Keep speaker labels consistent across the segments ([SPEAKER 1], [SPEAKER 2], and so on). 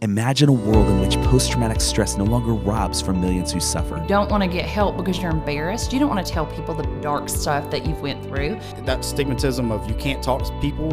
[SPEAKER 1] Imagine a world in which post traumatic stress no longer robs from millions who suffer.
[SPEAKER 2] You don't want to get help because you're embarrassed. You don't want to tell people the dark stuff that you've went through.
[SPEAKER 3] That stigmatism of you can't talk to people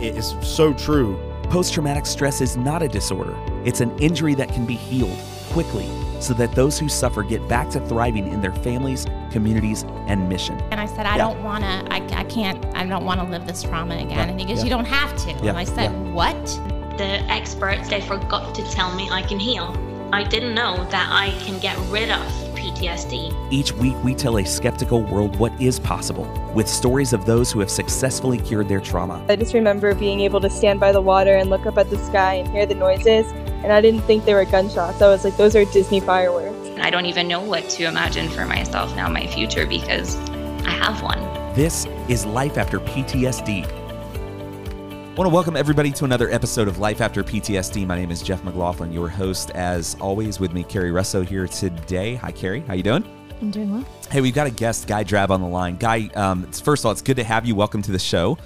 [SPEAKER 3] is so true.
[SPEAKER 1] Post traumatic stress is not a disorder, it's an injury that can be healed quickly so that those who suffer get back to thriving in their families, communities, and mission.
[SPEAKER 4] And I said, I
[SPEAKER 1] Yeah.
[SPEAKER 4] don't want to, I, I can't, I don't want to live this trauma again.
[SPEAKER 1] Yeah.
[SPEAKER 4] And he goes,
[SPEAKER 1] Yeah.
[SPEAKER 4] You don't have to.
[SPEAKER 1] Yeah.
[SPEAKER 4] And I said,
[SPEAKER 1] Yeah.
[SPEAKER 4] What?
[SPEAKER 5] The experts they forgot to tell me I can heal. I didn't know that I can get rid of PTSD.
[SPEAKER 1] Each week, we tell a skeptical world what is possible with stories of those who have successfully cured their trauma.
[SPEAKER 6] I just remember being able to stand by the water and look up at the sky and hear the noises, and I didn't think they were gunshots. I was like, those are Disney fireworks.
[SPEAKER 7] I don't even know what to imagine for myself now, my future, because I have one.
[SPEAKER 1] This is Life After PTSD. I want to welcome everybody to another episode of Life After PTSD. My name is Jeff McLaughlin, your host, as always. With me, Carrie Russo here today. Hi, Carrie. How you doing?
[SPEAKER 4] I'm doing well.
[SPEAKER 1] Hey, we've got a guest, Guy Drab, on the line. Guy, um, first of all, it's good to have you. Welcome to the show.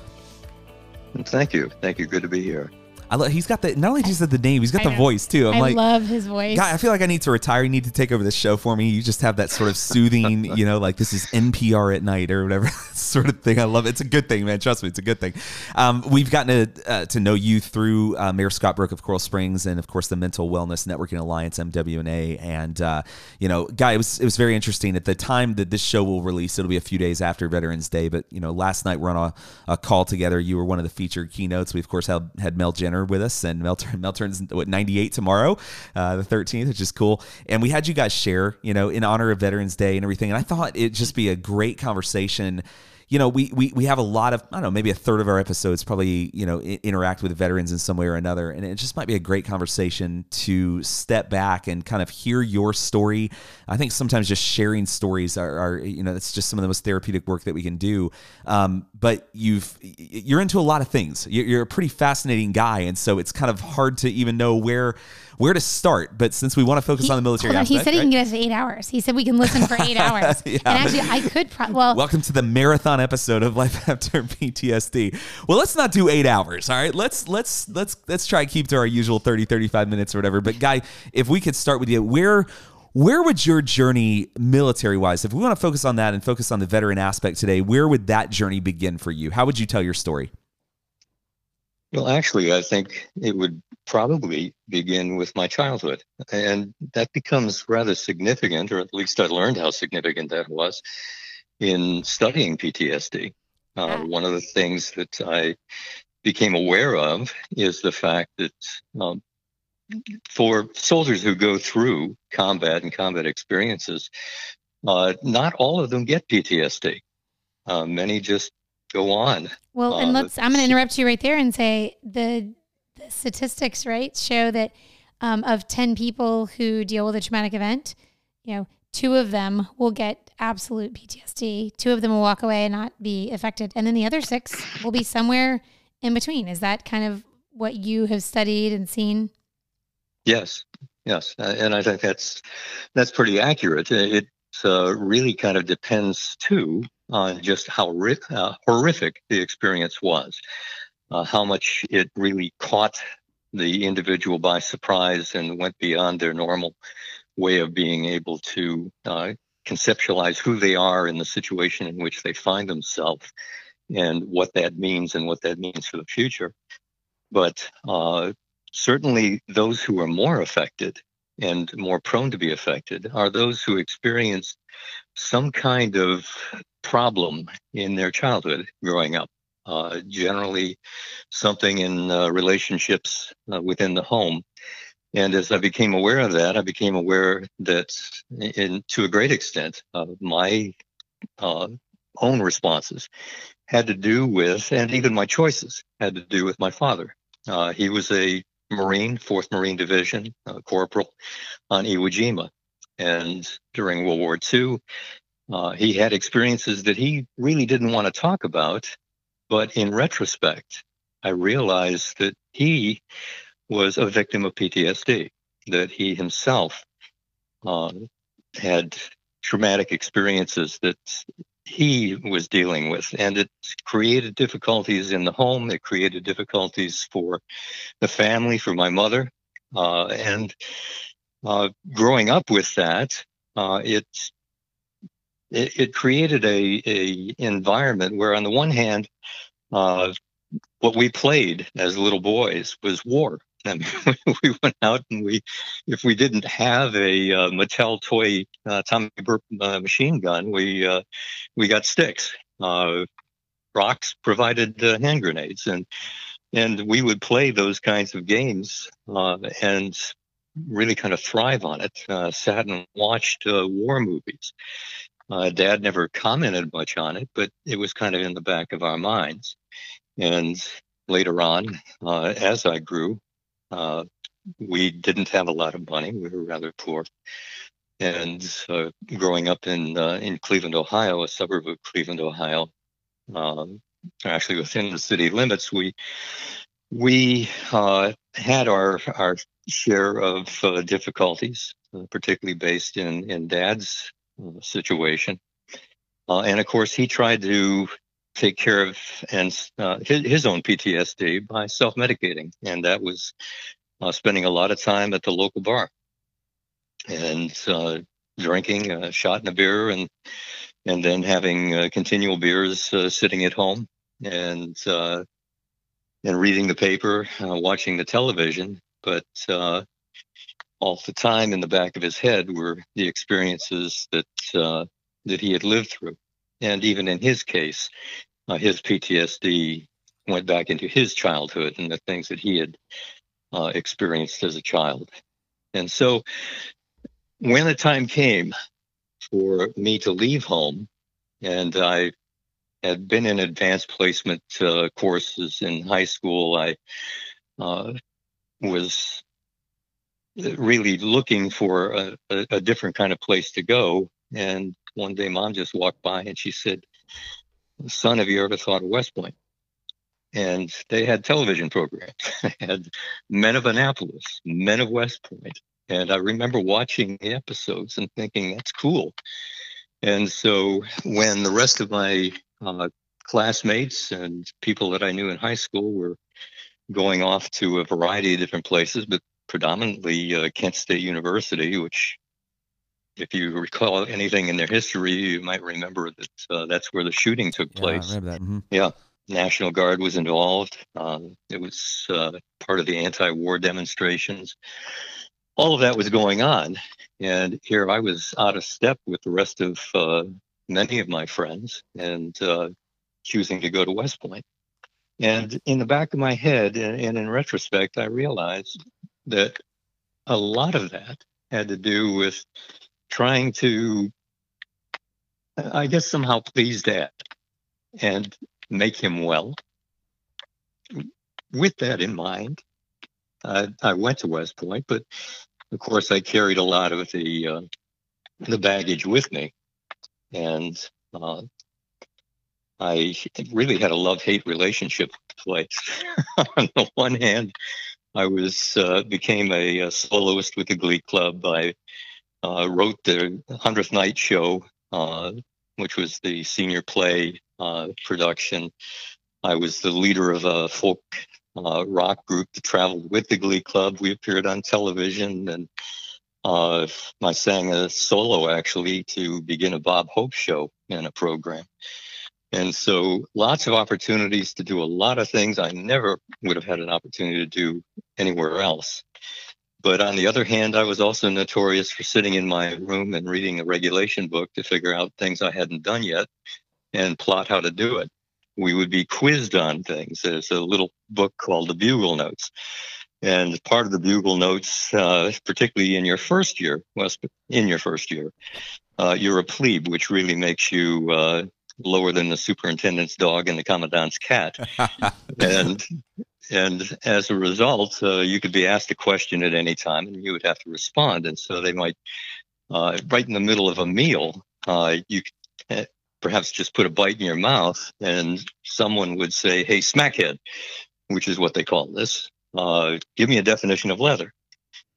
[SPEAKER 8] Thank you. Thank you. Good to be here.
[SPEAKER 1] I love. He's got the not only just the name, he's got
[SPEAKER 4] I
[SPEAKER 1] the
[SPEAKER 4] know.
[SPEAKER 1] voice too. I'm
[SPEAKER 4] I
[SPEAKER 1] like,
[SPEAKER 4] love his voice.
[SPEAKER 1] Guy, I feel like I need to retire. You need to take over the show for me. You just have that sort of soothing, you know, like this is NPR at night or whatever sort of thing. I love it. It's a good thing, man. Trust me, it's a good thing. Um, we've gotten to, uh, to know you through uh, Mayor Scott Brook of Coral Springs and, of course, the Mental Wellness Networking Alliance, MWNA. And, uh, you know, Guy, it was, it was very interesting. At the time that this show will release, it'll be a few days after Veterans Day. But, you know, last night we're on a, a call together. You were one of the featured keynotes. We, of course, had, had Mel Jenner with us, and Mel, turn- Mel what 98 tomorrow, uh, the 13th, which is cool. And we had you guys share, you know, in honor of Veterans Day and everything. And I thought it'd just be a great conversation. You know, we, we we have a lot of I don't know, maybe a third of our episodes probably you know i- interact with veterans in some way or another, and it just might be a great conversation to step back and kind of hear your story. I think sometimes just sharing stories are, are you know it's just some of the most therapeutic work that we can do. Um, but you've you're into a lot of things. You're, you're a pretty fascinating guy, and so it's kind of hard to even know where where to start. But since we want to focus
[SPEAKER 4] He-
[SPEAKER 1] on the military
[SPEAKER 4] on,
[SPEAKER 1] aspect,
[SPEAKER 4] he said he can get us to eight hours. He said we can listen for eight hours.
[SPEAKER 1] Yeah.
[SPEAKER 4] And actually, I could. Pro- well,
[SPEAKER 1] Welcome to the marathon episode of Life After PTSD. Well, let's not do 8 hours, all right? Let's let's let's let's try keep to our usual 30 35 minutes or whatever. But guy, if we could start with you, where where would your journey military wise, if we want to focus on that and focus on the veteran aspect today, where would that journey begin for you? How would you tell your story?
[SPEAKER 8] Well, actually, I think it would probably begin with my childhood. And that becomes rather significant, or at least I learned how significant that was in studying PTSD. Uh, one of the things that I became aware of is the fact that um, for soldiers who go through combat and combat experiences, uh, not all of them get PTSD. Uh, many just go on
[SPEAKER 4] well, and let's. I'm going to interrupt you right there and say the, the statistics, right, show that um, of ten people who deal with a traumatic event, you know, two of them will get absolute PTSD. Two of them will walk away and not be affected, and then the other six will be somewhere in between. Is that kind of what you have studied and seen?
[SPEAKER 8] Yes, yes, uh, and I think that's that's pretty accurate. It uh, really kind of depends too on just how ri- uh, horrific the experience was, uh, how much it really caught the individual by surprise and went beyond their normal way of being able to uh, conceptualize who they are in the situation in which they find themselves and what that means and what that means for the future. But uh, certainly those who are more affected and more prone to be affected are those who experience some kind of problem in their childhood growing up. Uh, generally, something in uh, relationships uh, within the home. And as I became aware of that, I became aware that, in to a great extent, uh, my uh, own responses had to do with, and even my choices had to do with my father. He was a Marine, 4th Marine Division, corporal on Iwo Jima. And during World War II, uh, he had experiences that he really didn't want to talk about. But in retrospect, I realized that he was a victim of PTSD, that he himself uh, had traumatic experiences that he was dealing with. And it created difficulties in the home, it created difficulties for the family, for my mother. Uh, and uh, growing up with that, uh, it's it, it, created a, a environment where, on the one hand, uh, what we played as little boys was war. I mean, we went out and we, if we didn't have a uh, Mattel toy uh, Tommy Burst uh, machine gun, we uh, we got sticks. Uh, rocks provided uh, hand grenades, and and we would play those kinds of games and really kind of thrive on it. sat and watched war movies. Dad never commented much on it, but it was kind of in the back of our minds. And later on, as I grew, uh, we didn't have a lot of money. We were rather poor. And uh, growing up in uh, in Cleveland, Ohio, a suburb of Cleveland, Ohio, um, actually within the city limits, we we uh, had our our share of uh, difficulties, uh, particularly based in in Dad's situation. and of course, he tried to take care of and uh, his, his own PTSD by self-medicating, and that was uh, spending a lot of time at the local bar. And uh, drinking a shot and a beer, and and then having uh, continual beers uh, sitting at home. And uh, and reading the paper, watching the television, but all the time in the back of his head were the experiences that that he had lived through and even in his case, uh, his PTSD went back into his childhood and the things that he had uh, experienced as a child. And so when the time came for me to leave home, and I had been in advanced placement uh, courses in high school, I uh, was really looking for a, a, a different kind of place to go. And one day mom just walked by and she said, Son, have you ever thought of West Point? And they had television programs. they had Men of Annapolis, Men of West Point. And I remember watching the episodes and thinking, that's cool. And so when the rest of my uh, classmates and people that I knew in high school were going off to a variety of different places, but predominantly uh, Kent State University, which if you recall anything in their history, you might remember that uh, that's where the shooting took place.
[SPEAKER 1] Yeah, I remember that. Mm-hmm.
[SPEAKER 8] Yeah, National Guard was involved. Um, it was uh, part of the anti-war demonstrations. All of that was going on, and here I was out of step with the rest of uh, many of my friends, and uh, choosing to go to West Point. And in the back of my head, and in retrospect, I realized that a lot of that had to do with trying to, I guess, somehow please dad and make him well. With that in mind, uh, I went to West Point, but of course, I carried a lot of the uh, the baggage with me, and uh, I really had a love hate relationship with the place. On the one hand, I was uh, became a, a, soloist with the Glee Club. I uh, wrote the Hundredth Night Show, uh, which was the senior play uh, production. I was the leader of a folk uh, rock group that traveled with the Glee Club. We appeared on television, and uh, I sang a solo actually to begin a Bob Hope show in a program. And so lots of opportunities to do a lot of things I never would have had an opportunity to do anywhere else. But on the other hand, I was also notorious for sitting in my room and reading a regulation book to figure out things I hadn't done yet and plot how to do it. We would be quizzed on things. There's a little book called the Bugle Notes. And part of the Bugle Notes, uh, particularly in your first year, well, in your first year, uh, you're a plebe, which really makes you uh, lower than the superintendent's dog and the commandant's cat. and and as a result, uh, you could be asked a question at any time, and you would have to respond. And so they might, uh, right in the middle of a meal, uh, you eh, perhaps just put a bite in your mouth, and someone would say, "Hey, smackhead," which is what they call this. Uh, give me a definition of leather.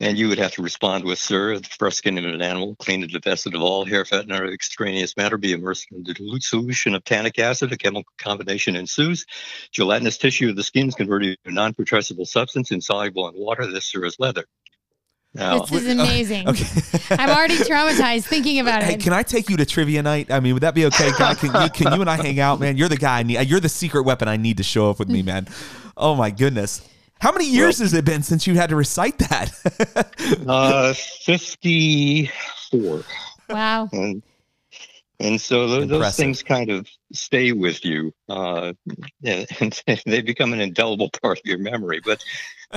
[SPEAKER 8] And you would have to respond with, sir, the fresh skin of an animal, clean and divested of all hair, fat, and other extraneous matter, be immersed in the dilute solution of tannic acid, a chemical combination ensues. Gelatinous tissue of the skin is converted to a non-putrescible substance insoluble in water. This, sir, is leather. Now,
[SPEAKER 4] This is amazing.
[SPEAKER 1] Okay.
[SPEAKER 4] I'm already traumatized thinking about it.
[SPEAKER 1] Hey,
[SPEAKER 4] it.
[SPEAKER 1] can I take you to trivia night? I mean, would that be okay? God, can you can you and I hang out, man? You're the guy I need. You're the secret weapon I need to show up with me, man. Oh my goodness. How many years has it been since you had to recite that?
[SPEAKER 8] uh, 54.
[SPEAKER 4] wow.
[SPEAKER 8] and and so those, those things kind of stay with you uh, and, and they become an indelible part of your memory but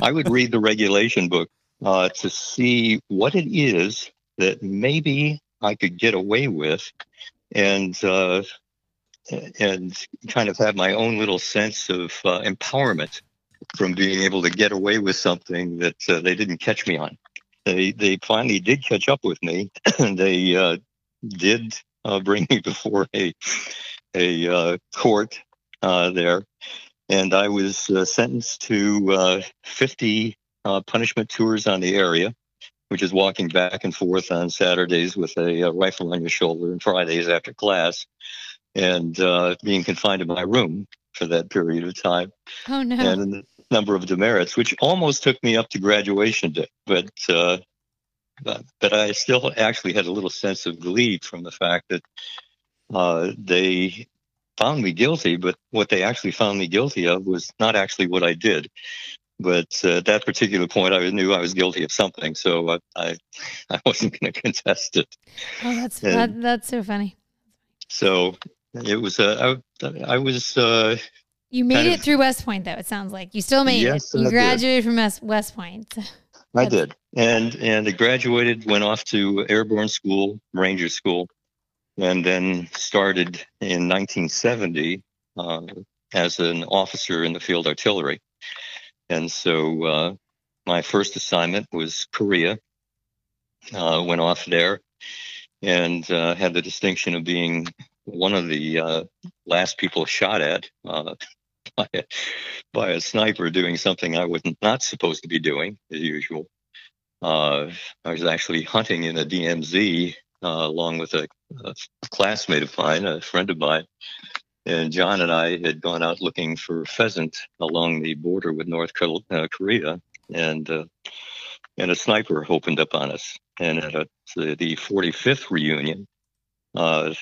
[SPEAKER 8] i would read the regulation book uh, to see what it is that maybe i could get away with and uh, and kind of have my own little sense of uh, empowerment from being able to get away with something that uh, they didn't catch me on. They they finally did catch up with me. They uh, did uh, bring me before a a uh, court uh, there, and I was uh, sentenced to uh, 50 uh, punishment tours on the area, which is walking back and forth on Saturdays with a, rifle on your shoulder, and Fridays after class, and uh, being confined to my room for that period of time.
[SPEAKER 4] Oh no.
[SPEAKER 8] and number of demerits, which almost took me up to graduation day. But uh, but, but I still actually had a little sense of glee from the fact that uh, they found me guilty, but what they actually found me guilty of was not actually what I did. But uh, at that particular point, I knew I was guilty of something, so I I, I wasn't going to contest it.
[SPEAKER 4] oh, that's that, that's so funny.
[SPEAKER 8] So it was uh, I, I was uh,
[SPEAKER 4] You made it
[SPEAKER 8] of-
[SPEAKER 4] through West Point though. It sounds like you still made
[SPEAKER 8] Yes,
[SPEAKER 4] it. You graduated from West West Point.
[SPEAKER 8] I did, and and I graduated, went off to airborne school, Ranger School, and then started in 1970 uh, as an officer in the field artillery. And so uh, my first assignment was Korea. Uh, went off there, and uh, had the distinction of being one of the uh, last people shot at uh, by, a, by a sniper doing something I was not supposed to be doing, as usual. Uh, I was actually hunting in a DMZ uh, along with a, a classmate of mine, a friend of mine. And John and I had gone out looking for pheasant along the border with North uh, Korea, and uh, and a sniper opened up on us. And at a, the, the 45th reunion, uh,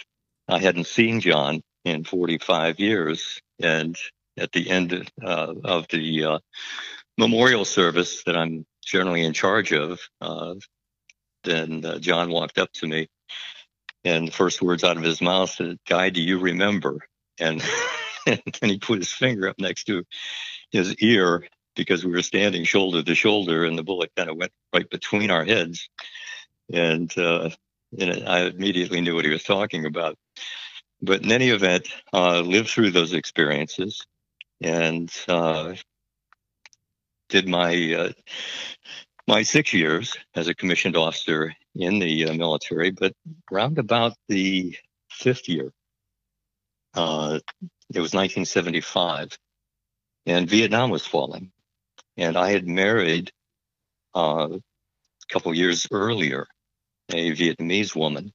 [SPEAKER 8] I hadn't seen John in 45 years, and at the end uh, of the uh, memorial service that I'm generally in charge of, uh, then uh, John walked up to me, and the first words out of his mouth said, "Guy, do you remember?" And then he put his finger up next to his ear because we were standing shoulder to shoulder, and the bullet kind of went right between our heads, and uh, and I immediately knew what he was talking about. But in any event, uh, lived through those experiences, and uh, did my uh, my six years as a commissioned officer in the uh, military. But round about the fifth year, uh, it was 1975, and Vietnam was falling, and I had married uh, a couple years earlier a Vietnamese woman,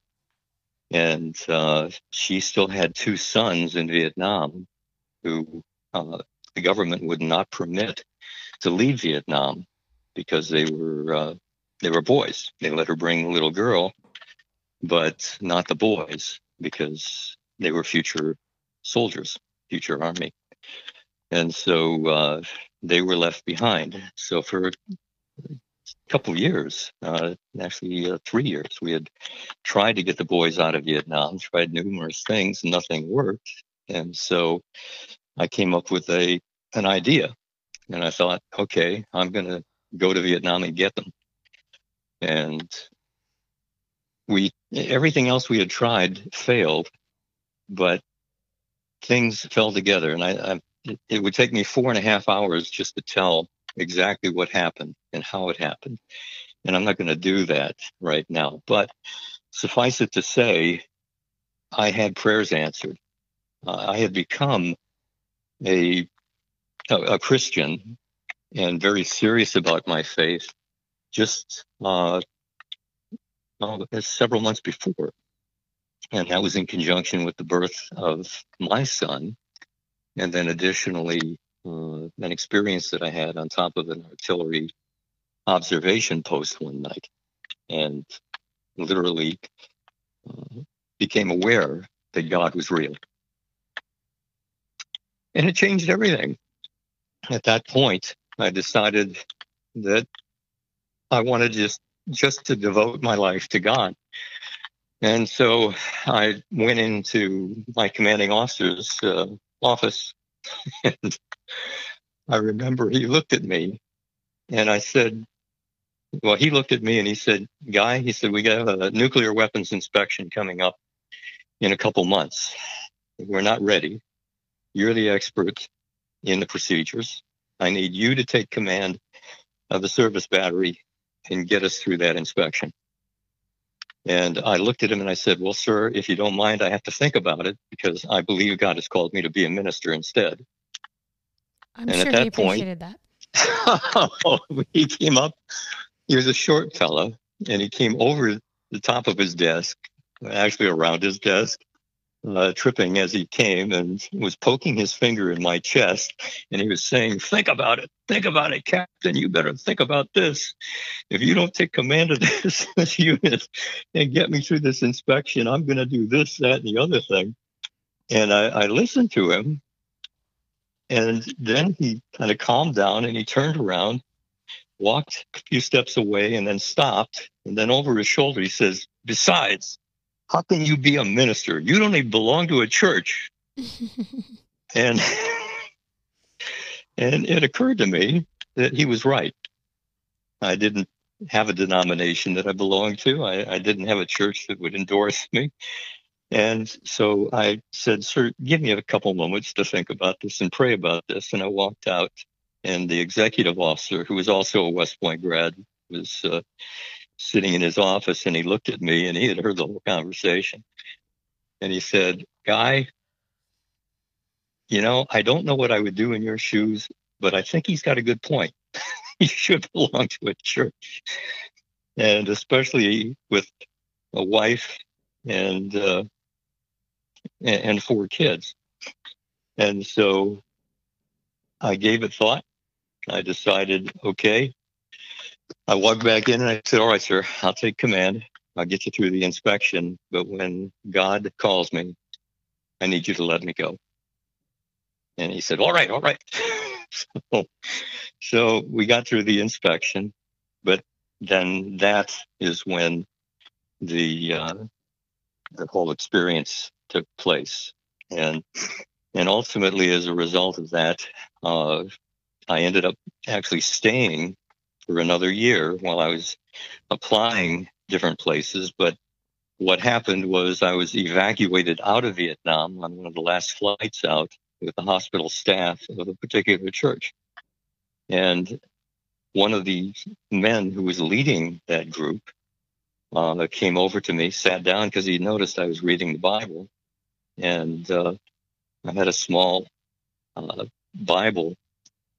[SPEAKER 8] and uh, she still had two sons in Vietnam who uh, the government would not permit to leave Vietnam because they were uh, they were boys. They let her bring the little girl, but not the boys because they were future soldiers, future army, and so uh, they were left behind. So for a couple of years, uh, actually uh, three years, we had tried to get the boys out of Vietnam, tried numerous things, nothing worked, and so I came up with a an idea, and I thought, okay, I'm going to go to Vietnam and get them. And we everything else we had tried failed, but things fell together, and I, I it, would take me four and a half hours just to tell exactly what happened and how it happened, and I'm not going to do that right now. But suffice it to say, I had prayers answered. Uh, I had become a a, a Christian and very serious about my faith just uh, several months before. And that was in conjunction with the birth of my son. And then additionally, uh, an experience that I had on top of an artillery observation post one night and literally uh, became aware that God was real. And it changed everything. At that point, I decided that I wanted just just to devote my life to God. And so I went into my commanding officer's uh, office, and I remember he looked at me, and I said, "Well, he looked at me and he said, Guy, he said, we got a nuclear weapons inspection coming up in a couple months. We're not ready. You're the expert in the procedures. I need you to take command of the service battery and get us through that inspection. And I looked at him and I said, Well, sir, if you don't mind, I have to think about it because I believe God has called me to be a minister instead.
[SPEAKER 4] I'm
[SPEAKER 8] And at
[SPEAKER 4] sure
[SPEAKER 8] that
[SPEAKER 4] he
[SPEAKER 8] point-
[SPEAKER 4] appreciated that.
[SPEAKER 8] Oh, he came up, he was a short fellow and he came over the top of his desk, actually around his desk, uh, tripping as he came and was poking his finger in my chest. And he was saying, Think about it. Think about it, Captain. You better think about this. If you don't take command of this, this unit and get me through this inspection, I'm going to do this, that, and the other thing. And I, I listened to him. And then he kind of calmed down and he turned around, walked a few steps away, and then stopped. And then over his shoulder, he says, Besides, how can you be a minister? You don't even belong to a church. and and it occurred to me that he was right. I didn't have a denomination that I belonged to. I, I didn't have a church that would endorse me. And so I said, Sir, give me a couple moments to think about this and pray about this. And I walked out, and the executive officer, who was also a West Point grad, was uh, sitting in his office and he looked at me and he had heard the whole conversation. And he said, Guy, you know, I don't know what I would do in your shoes, but I think he's got a good point. you should belong to a church. And especially with a wife and uh, and four kids. And so I gave it thought. I decided, okay, I walked back in and I said, All right, sir, I'll take command. I'll get you through the inspection. But when God calls me, I need you to let me go. And he said, All right, all right. so, so we got through the inspection. But then that is when the uh, the whole experience took place. And and ultimately, as a result of that, uh, I ended up actually staying for another year while I was applying different places. But what happened was I was evacuated out of Vietnam on one of the last flights out with the hospital staff of a particular church. And one of the men who was leading that group uh, came over to me, sat down because he noticed I was reading the Bible. And uh, I had a small uh, Bible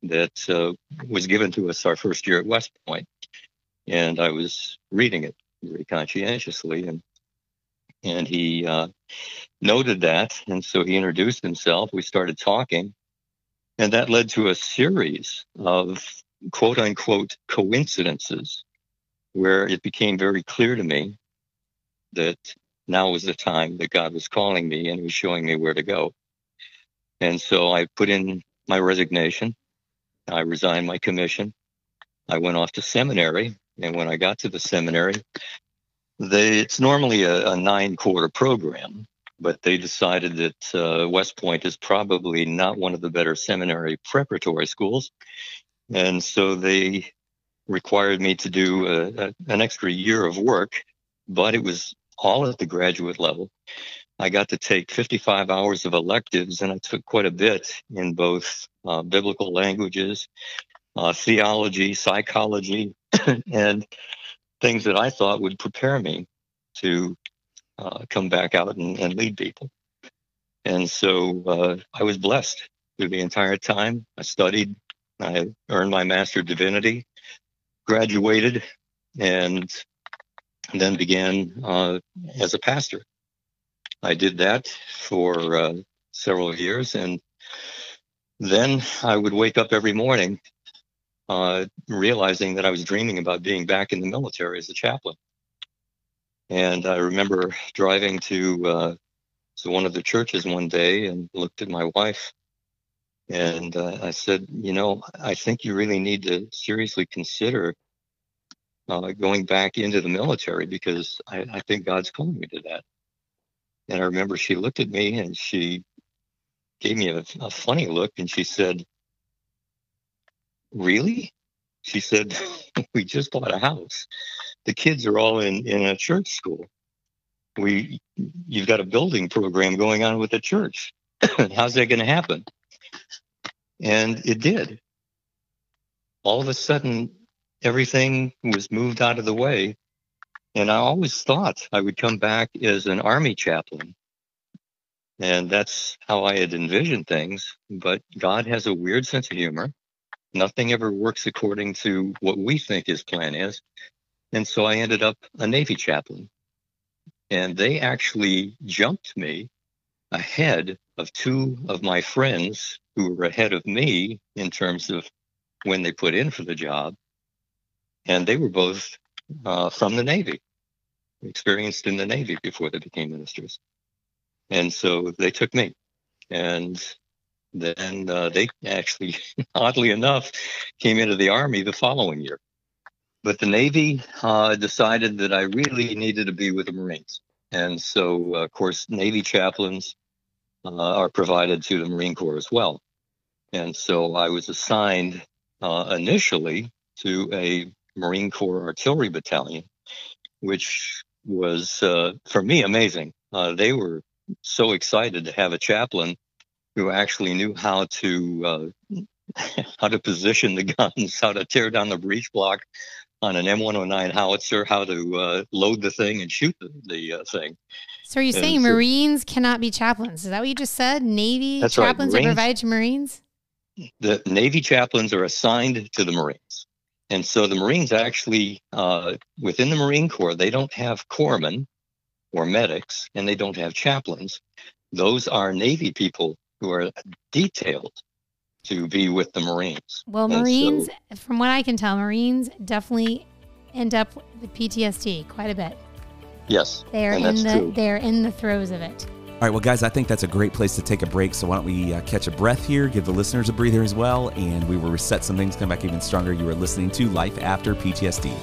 [SPEAKER 8] that uh, was given to us our first year at West Point, and I was reading it very conscientiously, and and he uh, noted that, and so he introduced himself. We started talking, and that led to a series of quote unquote coincidences, where it became very clear to me that now was the time that God was calling me and was showing me where to go. And so I put in my resignation I resigned my commission. I went off to seminary, and when I got to the seminary, they it's normally a, a nine quarter program, but they decided that uh, West Point is probably not one of the better seminary preparatory schools, and so they required me to do a, a, an extra year of work, but it was all at the graduate level. I got to take 55 hours of electives, and I took quite a bit in both uh, biblical languages, uh, theology, psychology, and things that I thought would prepare me to uh, come back out and, and, lead people. And so uh, I was blessed through the entire time. I studied, I earned my Master of Divinity, graduated, and then began uh, as a pastor. I did that for uh, several years, and then I would wake up every morning uh, realizing that I was dreaming about being back in the military as a chaplain. And I remember driving to uh, to one of the churches one day and looked at my wife, and uh, I said, "You know, I think you really need to seriously consider uh, going back into the military because I, I think God's calling me to that." And I remember she looked at me and she gave me a, a funny look, and she said, really? She said, we just bought a house. The kids are all in, in a church school. We, you've got a building program going on with the church. How's that going to happen? And it did. All of a sudden, everything was moved out of the way. And I always thought I would come back as an army chaplain. And that's how I had envisioned things. But God has a weird sense of humor nothing ever works according to what we think his plan is. And so I ended up a Navy chaplain. And they actually jumped me ahead of two of my friends who were ahead of me in terms of when they put in for the job. And they were both uh, from the Navy, experienced in the Navy before they became ministers. And so they took me. And then uh, they actually, oddly enough, came into the Army the following year. But the Navy uh, decided that I really needed to be with the Marines. And so, uh, of course, Navy chaplains uh, are provided to the Marine Corps as well. And so I was assigned uh, initially to a Marine Corps artillery battalion, which was, uh, for me, amazing. they were so excited to have a chaplain who actually knew how to uh, how to position the guns, how to tear down the breech block on an M109 howitzer, how to uh, load the thing and shoot the, the uh, thing.
[SPEAKER 4] So are you and saying so, Marines cannot be chaplains? Is that what you just said? Navy chaplains right. are provided to Marines?
[SPEAKER 8] The Navy chaplains are assigned to the Marines. And so the Marines actually, uh, within the Marine Corps, they don't have corpsmen or medics, and they don't have chaplains. Those are Navy people who are detailed to be with the Marines.
[SPEAKER 4] Well, and Marines, so, from what I can tell, Marines definitely end up with PTSD quite a bit.
[SPEAKER 8] Yes,
[SPEAKER 4] they're in the true. they're in the throes of it.
[SPEAKER 1] All right, well, guys, I think that's a great place to take a break. So why don't we uh, catch a breath here, give the listeners a breather as well, and we will reset some things, come back even stronger. You are listening to Life After PTSD.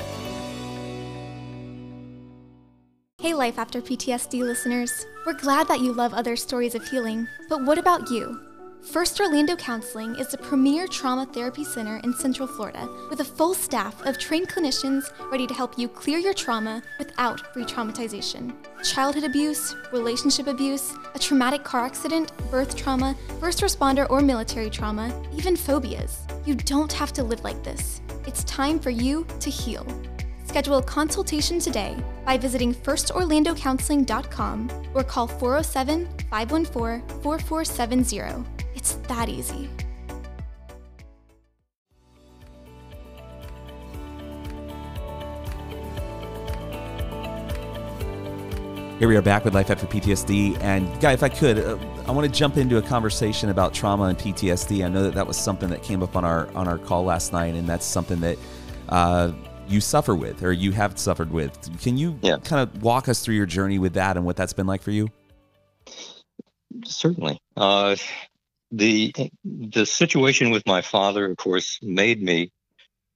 [SPEAKER 9] Hey, Life After PTSD listeners. We're glad that you love other stories of healing, but what about you? First Orlando Counseling is the premier trauma therapy center in Central Florida with a full staff of trained clinicians ready to help you clear your trauma without re traumatization. Childhood abuse, relationship abuse, a traumatic car accident, birth trauma, first responder or military trauma, even phobias. You don't have to live like this. It's time for you to heal. Schedule a consultation today by visiting firstorlandocounseling.com or call 407 514 4470. It's that easy.
[SPEAKER 1] Here we are back with Life After PTSD. And, Guy, if I could, uh, I want to jump into a conversation about trauma and PTSD. I know that that was something that came up on our on our call last night, and that's something that uh, you suffer with or you have suffered with. Can you yeah. kind of walk us through your journey with that and what that's been like for you?
[SPEAKER 8] Certainly. Uh, the the situation with my father, of course, made me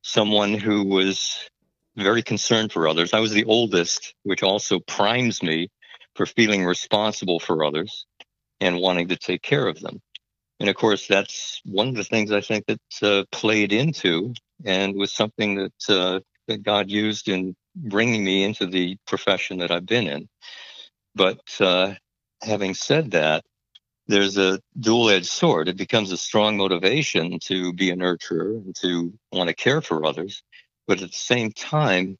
[SPEAKER 8] someone who was very concerned for others. I was the oldest, which also primes me for feeling responsible for others and wanting to take care of them. And of course, that's one of the things I think that uh, played into and was something that uh, that God used in bringing me into the profession that I've been in. But uh, having said that, there's a dual edged sword. It becomes a strong motivation to be a nurturer and to want to care for others. But at the same time,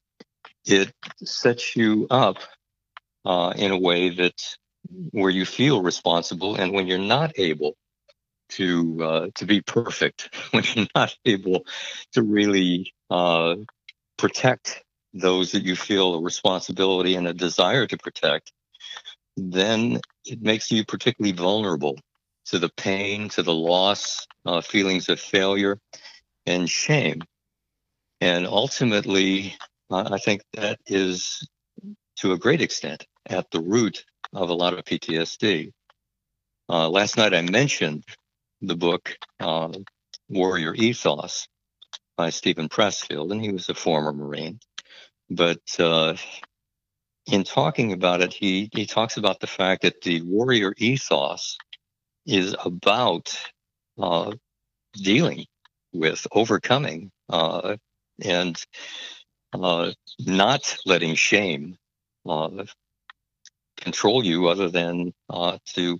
[SPEAKER 8] it sets you up uh, in a way that where you feel responsible and when you're not able to uh, to be perfect when you're not able to really uh, protect those that you feel a responsibility and a desire to protect, then it makes you particularly vulnerable to the pain, to the loss, uh, feelings of failure, and shame. And ultimately, uh, I think that is to a great extent at the root of a lot of PTSD. Uh, last night I mentioned the book uh, Warrior Ethos by Steven Pressfield, and he was a former Marine. But uh, in talking about it, he, he talks about the fact that the warrior ethos is about uh, dealing with, overcoming, uh, and uh, not letting shame uh, control you, other than uh, to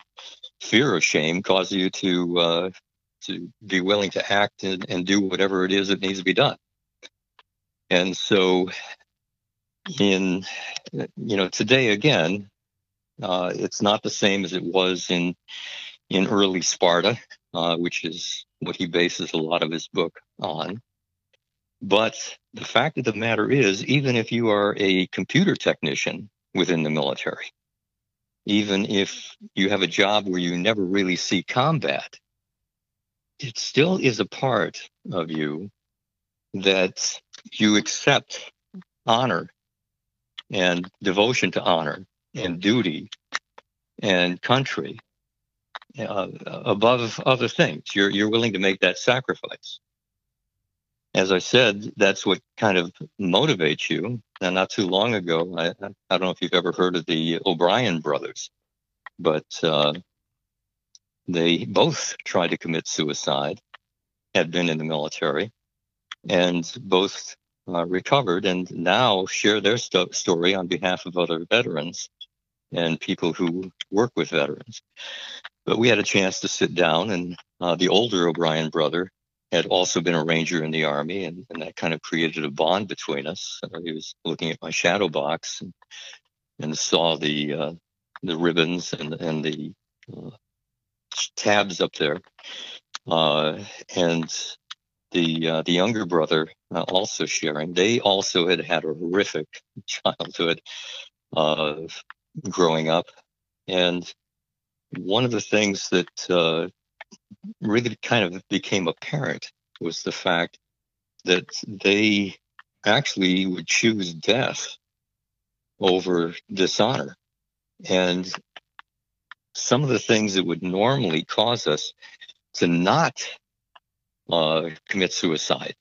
[SPEAKER 8] fear of shame cause you to uh, to be willing to act and, and do whatever it is that needs to be done. And so, in you know today again, uh, it's not the same as it was in in early Sparta, uh, which is what he bases a lot of his book on. But the fact of the matter is, even if you are a computer technician within the military, even if you have a job where you never really see combat, it still is a part of you that you accept honor and devotion to honor and duty and country uh, above other things. You're you're willing to make that sacrifice. As I said, that's what kind of motivates you. Now, not too long ago, I, I don't know if you've ever heard of the O'Brien brothers, but uh, they both tried to commit suicide, had been in the military, and both uh, recovered and now share their sto- story on behalf of other veterans and people who work with veterans. But we had a chance to sit down, and uh, the older O'Brien brother had also been a ranger in the army, and, and that kind of created a bond between us. Uh, he was looking at my shadow box and, and saw the uh, the ribbons and and the uh, tabs up there, uh, and the uh, the younger brother uh, also sharing. They also had had a horrific childhood of growing up, and one of the things that uh, really kind of became apparent was the fact that they actually would choose death over dishonor. And some of the things that would normally cause us to not uh, commit suicide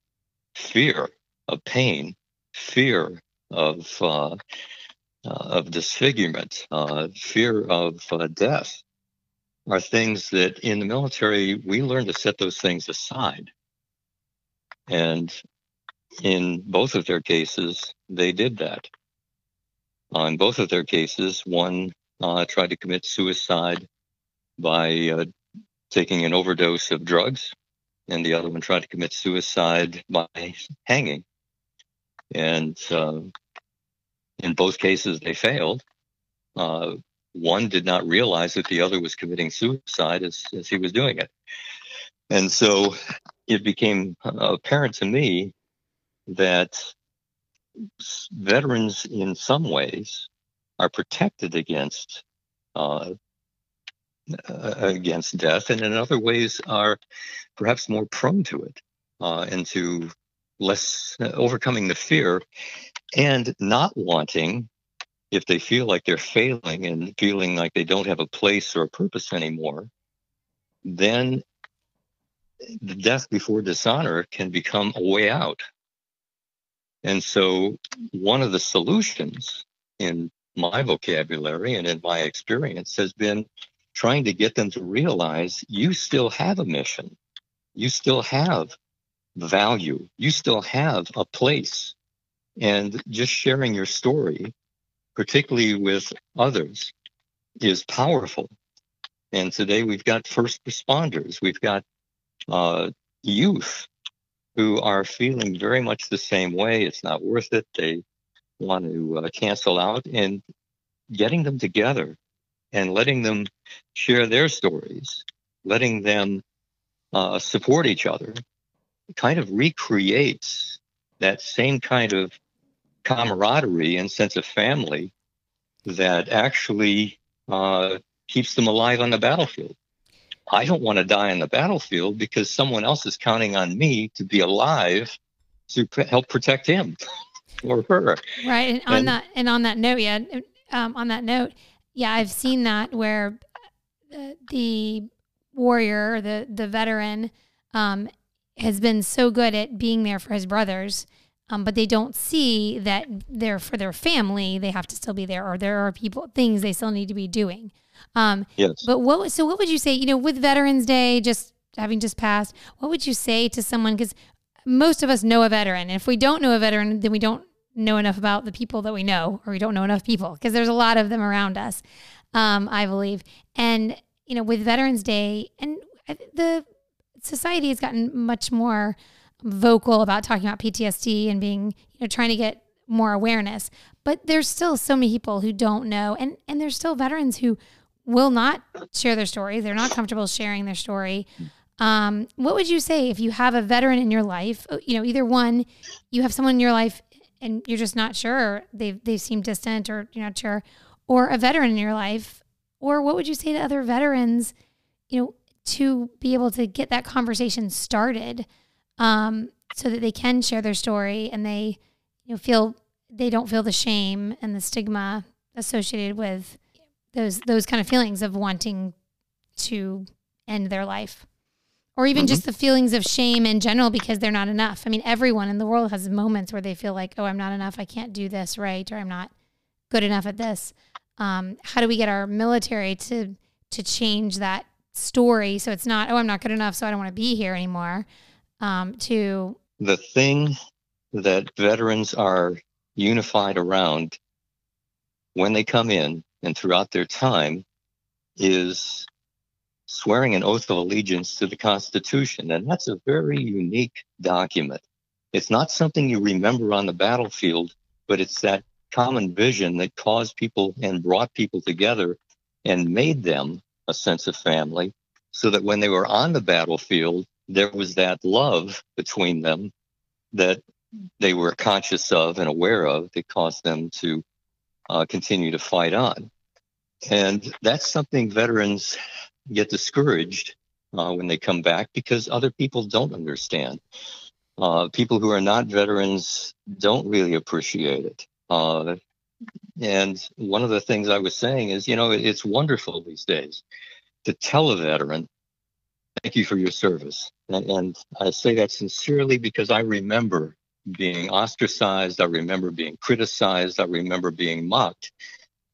[SPEAKER 8] fear of pain, fear of, uh, uh, of disfigurement, uh, fear of uh, death are things that in the military we learn to set those things aside. And in both of their cases, they did that. Uh, both of their cases, one uh, tried to commit suicide by uh, taking an overdose of drugs, and the other one tried to commit suicide by hanging. And uh, in both cases, they failed. Uh, one did not realize that the other was committing suicide as, as he was doing it. And so it became apparent to me that veterans, in some ways, are protected against uh, uh, against death, and in other ways are perhaps more prone to it uh, and to less uh, overcoming the fear and not wanting if they feel like they're failing and feeling like they don't have a place or a purpose anymore, then the death before dishonor can become a way out. And so, one of the solutions in my vocabulary and in my experience has been trying to get them to realize you still have a mission, you still have value, you still have a place. And just sharing your story particularly with others, is powerful. And today we've got first responders, we've got uh, youth who are feeling very much the same way. It's not worth it. They want to uh, cancel out and getting them together and letting them share their stories, letting them uh, support each other, kind of recreates that same kind of camaraderie and sense of family that actually uh, keeps them alive on the battlefield. I don't want to die on the battlefield because someone else is counting on me to be alive to p- help protect him or her.
[SPEAKER 4] Right. And on
[SPEAKER 8] And-
[SPEAKER 4] that and on that note, yeah, um, on that note, yeah, I've seen that where the, the warrior, the the veteran, um, has been so good at being there for his brothers. Um, but they don't see that they're for their family. They have to still be there, or there are people things they still need to be doing. Um,
[SPEAKER 8] Yes.
[SPEAKER 4] but what so what would you say? You know, with Veterans Day just having just passed, what would you say to someone? Because most of us know a veteran, and if we don't know a veteran, then we don't know enough about the people that we know, or we don't know enough people because there's a lot of them around us. Um, I believe, and you know, with Veterans Day, and the society has gotten much more vocal about talking about PTSD and being, you know, trying to get more awareness. But there's still so many people who don't know, and and there's still veterans who will not share their story. They're not comfortable sharing their story. Um, what would you say if you have a veteran in your life? uh, You know, either one, you have someone in your life and you're just not sure they they seem distant or you're not sure, or a veteran in your life, or what would you say to other veterans? You know, to be able to get that conversation started, um, so that they can share their story and they, you know, feel they don't feel the shame and the stigma associated with those those kind of feelings of wanting to end their life or even just the feelings of shame in general because they're not enough. I mean, everyone in the world has moments where they feel like, "Oh, I'm not enough. I can't do this right, or I'm not good enough at this." Um, how do we get our military to to change that story so it's not, "Oh, I'm not good enough, so I don't want to be here anymore." Um, to
[SPEAKER 8] the thing that veterans are unified around when they come in and throughout their time is swearing an oath of allegiance to the Constitution. And that's a very unique document. It's not something you remember on the battlefield, but it's that common vision that caused people and brought people together and made them a sense of family so that when they were on the battlefield, there was that love between them that they were conscious of and aware of that caused them to uh, continue to fight on. And that's something veterans get discouraged uh, when they come back because other people don't understand. Uh, people who are not veterans don't really appreciate it. Uh, and one of the things I was saying is, you know, it's wonderful these days to tell a veteran, thank you for your service. And, and I say that sincerely because I remember being ostracized. I remember being criticized. I remember being mocked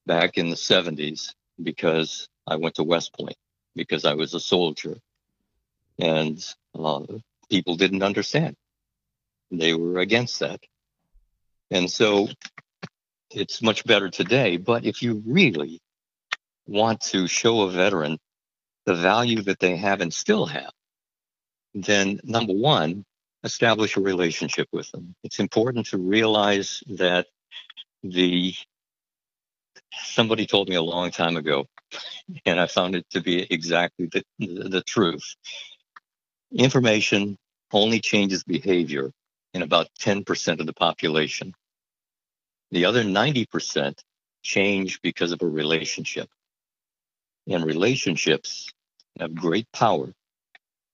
[SPEAKER 8] back in the 70s because I went to West Point, because I was a soldier. And uh, people didn't understand. They were against that. And so it's much better today. But if you really want to show a veteran the value that they have and still have, then number one, establish a relationship with them. It's important to realize that the somebody told me a long time ago, and I found it to be exactly the, the, the truth. Information only changes behavior in about 10% of the population. The other 90% change because of a relationship. And relationships have great power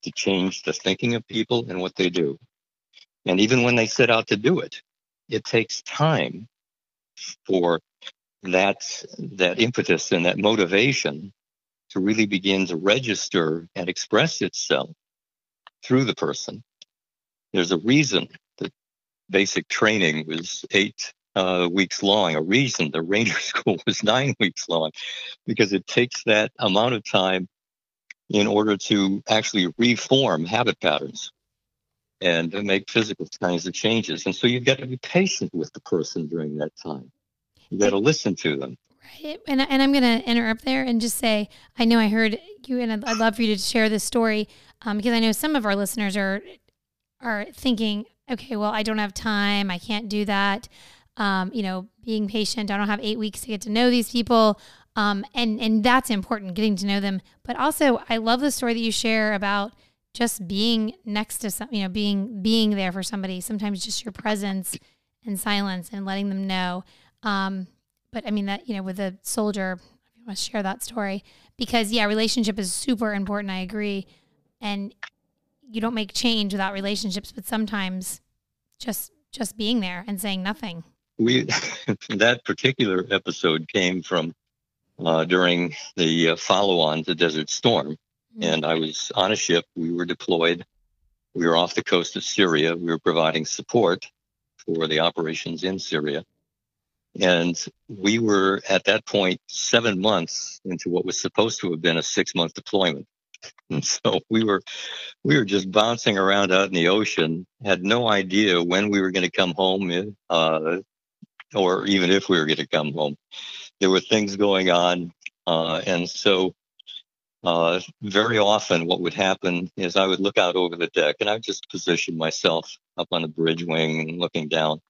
[SPEAKER 8] to change the thinking of people and what they do. And even when they set out to do it, it takes time for that that impetus and that motivation to really begin to register and express itself through the person. There's a reason that basic training was eight uh, weeks long. A reason the Ranger School was nine weeks long, because it takes that amount of time in order to actually reform habit patterns and make physical kinds of changes. And so you've got to be patient with the person during that time. You got to listen to them.
[SPEAKER 4] Right. And, and I'm going to interrupt there and just say, I know I heard you, and I'd, love for you to share this story um, because I know some of our listeners are are thinking, okay, well, I don't have time, I can't do that. Um, you know, being patient. I don't have eight weeks to get to know these people, um, and and that's important, getting to know them. But also, I love the story that you share about just being next to some, you know, being being there for somebody. Sometimes just your presence and silence and letting them know. Um, but I mean that you know, with a soldier, you want to share that story, because yeah, relationship is super important. I agree, and you don't make change without relationships. But sometimes just just being there and saying nothing.
[SPEAKER 8] We that particular episode came from uh, during the uh, follow-on to Desert Storm,
[SPEAKER 4] Mm.
[SPEAKER 8] and I was on a ship. We were deployed. We were off the coast of Syria. We were providing support for the operations in Syria, and we were at that point seven months into what was supposed to have been a six-month deployment. And so we were we were just bouncing around out in the ocean, had no idea when we were going to come home, uh, or even if we were going to come home. There were things going on, uh, and so uh, very often what would happen is I would look out over the deck, and I'd just position myself up on the bridge wing and looking down,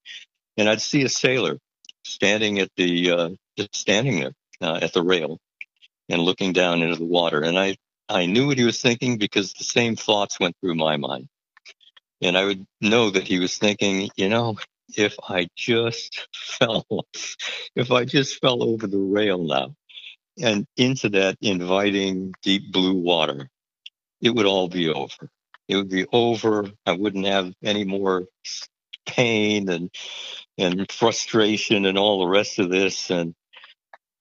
[SPEAKER 8] and I'd see a sailor standing at the uh, just standing there uh, at the rail and looking down into the water, and I I knew what he was thinking because the same thoughts went through my mind. And I would know that he was thinking, you know, if I just fell, if I just fell over the rail now and into that inviting deep blue water, it would all be over. It would be over. I wouldn't have any more pain and and frustration and all the rest of this. And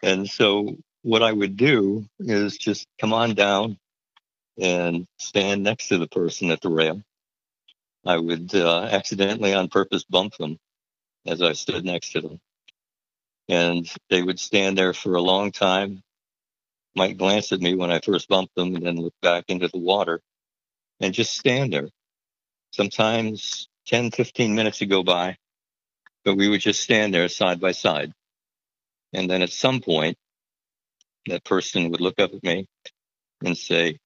[SPEAKER 8] and so what I would do is just come on down and stand next to the person at the rail. I would uh, accidentally, on purpose, bump them as I stood next to them. And they would stand there for a long time, might glance at me when I first bumped them, and then look back into the water and just stand there. Sometimes 10, 15 minutes would go by, but we would just stand there side by side. And then at some point, that person would look up at me and say,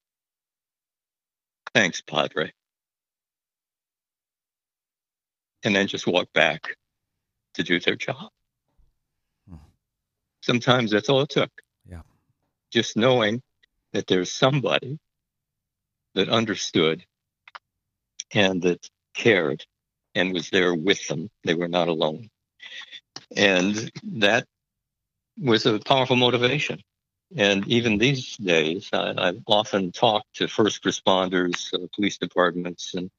[SPEAKER 8] Thanks, Padre. And then just walk back to do their job. Sometimes that's all it took.
[SPEAKER 1] Yeah.
[SPEAKER 8] Just knowing that there's somebody that understood and that cared and was there with them. They were not alone. And that was a powerful motivation. And even these days, I, I've often talk to first responders, uh, police departments, and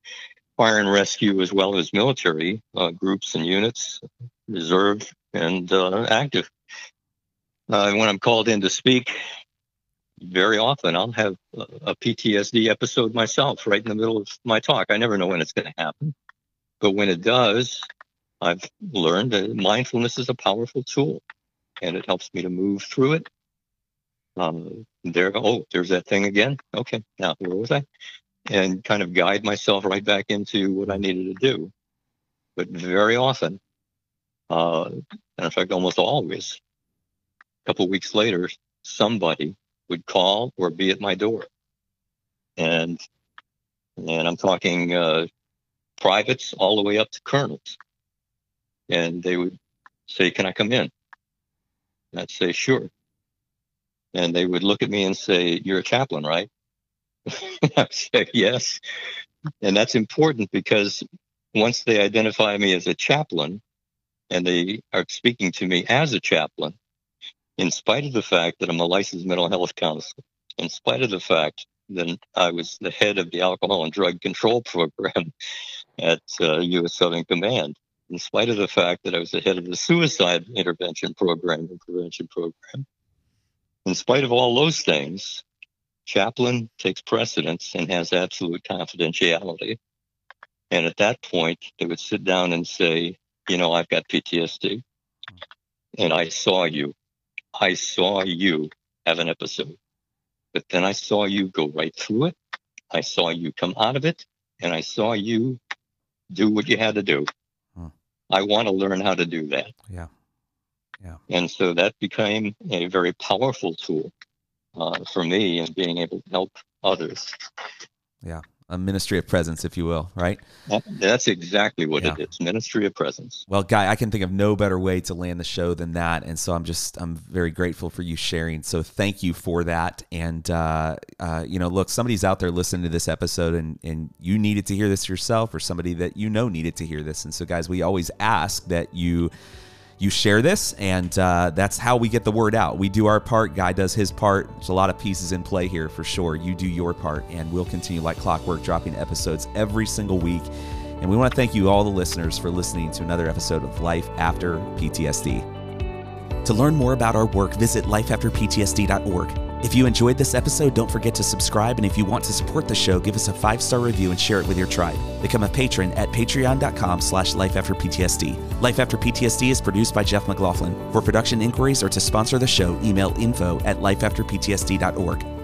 [SPEAKER 8] fire and rescue, as well as military uh, groups and units, reserve and uh, active. Uh, when I'm called in to speak, very often I'll have a, PTSD episode myself right in the middle of my talk. I never know when it's going to happen. But when it does, I've learned that mindfulness is a powerful tool and it helps me to move through it um, there, oh, there's that thing again. Okay, now where was I? And kind of guide myself right back into what I needed to do. But very often, uh, and in fact, almost always, a couple weeks later, somebody would call or be at my door, and and I'm talking uh, privates all the way up to colonels, and they would say, "Can I come in?" And I'd say, "Sure." and they would look at me and say, "You're a chaplain, right?" "Yes," and that's important because once they identify me as a chaplain, and they are speaking to me as a chaplain, in spite of the fact that I'm a licensed mental health counselor, in spite of the fact that I was the head of the alcohol and drug control program at uh, U.S. Southern Command, in spite of the fact that I was the head of the suicide intervention program and prevention program in spite of all those things, chaplain takes precedence and has absolute confidentiality. And at that point, they would sit down and say, You know, I've got PTSD. And I saw you. I saw you have an episode. But then I saw you go right through it. I saw you come out of it. And I saw you do what you had to do.
[SPEAKER 1] Hmm.
[SPEAKER 8] I want to learn how to do that.
[SPEAKER 1] Yeah. Yeah.
[SPEAKER 8] And so that became a very powerful tool uh, for me and being able to help others.
[SPEAKER 1] Yeah. A ministry of presence, if you will, right?
[SPEAKER 8] That's exactly what
[SPEAKER 1] Yeah.
[SPEAKER 8] it is ministry of presence.
[SPEAKER 1] Well, Guy, I can think of no better way to land the show than that, and so I'm just I'm very grateful for you sharing. So thank you for that. And uh, uh, you know, look, somebody's out there listening to this episode, and and you needed to hear this yourself, or somebody that you know needed to hear this. And so, guys, we always ask that you you share this, and uh, that's how we get the word out. We do our part, Guy does his part. There's a lot of pieces in play here for sure. You do your part, and we'll continue like clockwork, dropping episodes every single week. And we want to thank you, all the listeners, for listening to another episode of Life After PTSD. To learn more about our work, visit lifeafterptsd.org. If you enjoyed this episode, don't forget to subscribe. And if you want to support the show, give us a five star review and share it with your tribe. Become a patron at patreon.com slash lifeafterptsd. Life After PTSD is produced by Jeff McLaughlin. For production inquiries or to sponsor the show, email info at lifeafterptsd.org.